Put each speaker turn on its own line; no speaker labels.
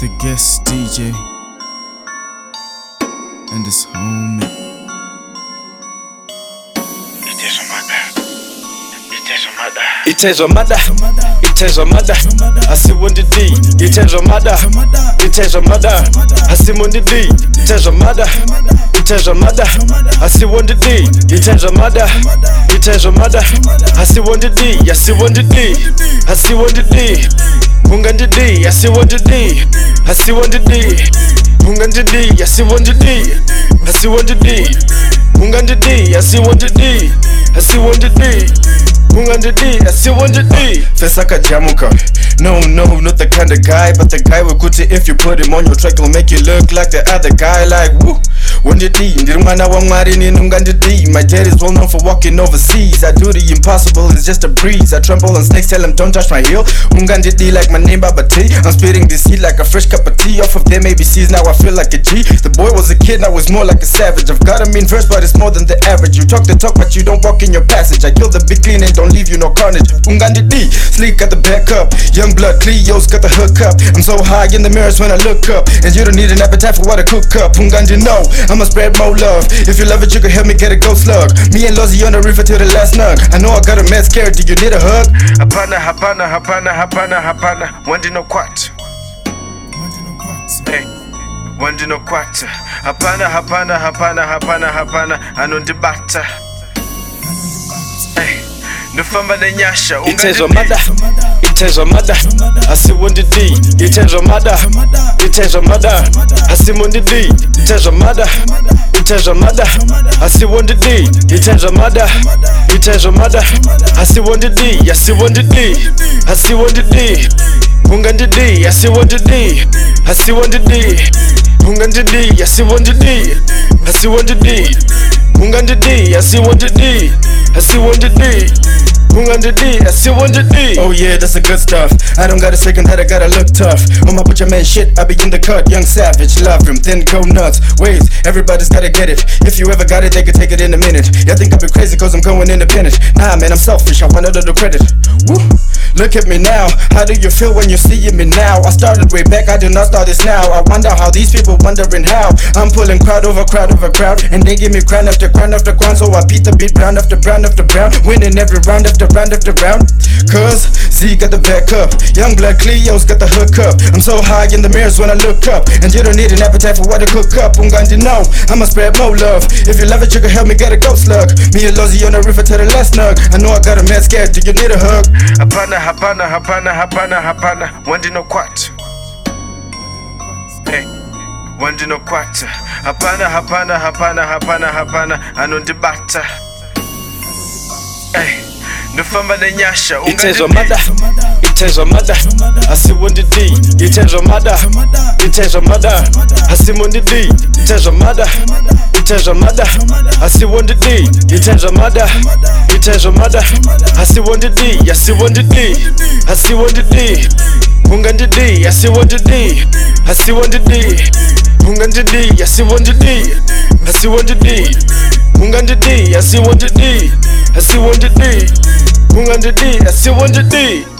the guest DJ and his homie.
itezwa mada itezwa mada asimundi d itezwa mada itezwa mada asimundi d itezwa mada itezwa mada asimundi d itezwa mada itezwa mada asimundi d asimundi d asimundi d ungandidi asiwandidi asiwandidi ungandidi asiwandidi asiwandidi see asiwandidi D. 100D, I want 100D. Fess like a jamuka. No, no, not the kind of guy, but the guy will good if you put him on your track, will make you look like the other guy, like woo. 100D, ndiri mwana wamwari nenungandidi My dad is well known for walking overseas. I do the impossible, it's just a breeze. I trample on snakes, tell him don't touch my heel. Ungandidi like my name Baba T. I'm spitting this heat like a fresh cup of tea Off of them ABCs, now I feel like a G. The boy was a kid, now was more like a savage. I've got him in verse, but it's more than the average. You talk the talk, but you don't walk in your passage. I kill the big clean and don't leave you no carnage. Ungandi D, sleek got the back up. Young blood, Cleo's got the hook up. I'm so high in the mirrors when I look up. And you don't need an appetite for what I cook up. Ungandi no, I'ma spread more love. If you love it, you can help me get a go slug. Me and Lozzy on the river till the last nug. I know I got a mad scare, do you need a hug? Hapana, hapana, hapana, hapana, hapana. Wandi no kwat. Hey. Wandi no kwat. Hapana, hapana, hapana, hapana, hapana. Anondibata. itenzo mada itenzo mada asiwondidi itenzo mada itenzo mada asimondidi itenzo mada itenzo mada asiwondidi itenzo mada itenzo mada asiwondidi asiwondidi asiwondidi ungandidi asiwondidi asiwondidi ungandidi asiwondidi asiwondidi ungandidi asiwondidi asiwondidi 100D, that's 100D. Oh yeah, that's the good stuff. I don't got a second that I gotta look tough. On my butcher man shit, I be in the cut. Young savage, love him, then go nuts. Wait, everybody's gotta get it. If you ever got it, they can take it in a minute. Y'all think I be crazy cause I'm going independent. Nah, man, I'm selfish, I want a little credit. Woo. Look at me now, how do you feel when you see me now? I started way back, I do not start this now I wonder how these people wondering how I'm pulling crowd over crowd over crowd And they give me crown after crown after crown So I beat the beat round after round after round Winning every round after round after round. Cause Z got the back up, young blood Cleo's got the hook up. I'm so high in the mirrors when I look up, and you don't need an appetite for what to cook up. Ungandi no, I'ma spread more love. If you love it, you can help me get a go slug. Me and Lozzy on the river to the last snug. I know I got a mad scare, do you need a hug? Hapana, hapana, hapana, hapana, hapana. Wandi no kwat. Hey. Wandi no kwat. Hapana, hapana, hapana, hapana, hapana. Anondibata. Hey. mfambadanyasha itezwa mada itezwa mada asiwondidi itezwa mada itezwa mada asimondidi itezwa mada itezwa mada asiwondidi itezwa mada itezwa mada asiwondidi asiwondidi asiwondidi ungandidi asiwondidi asiwondidi ungandidi asiwondidi asiwondidi ungandidi asiwondidi asiwondidi 100D, that's 100D.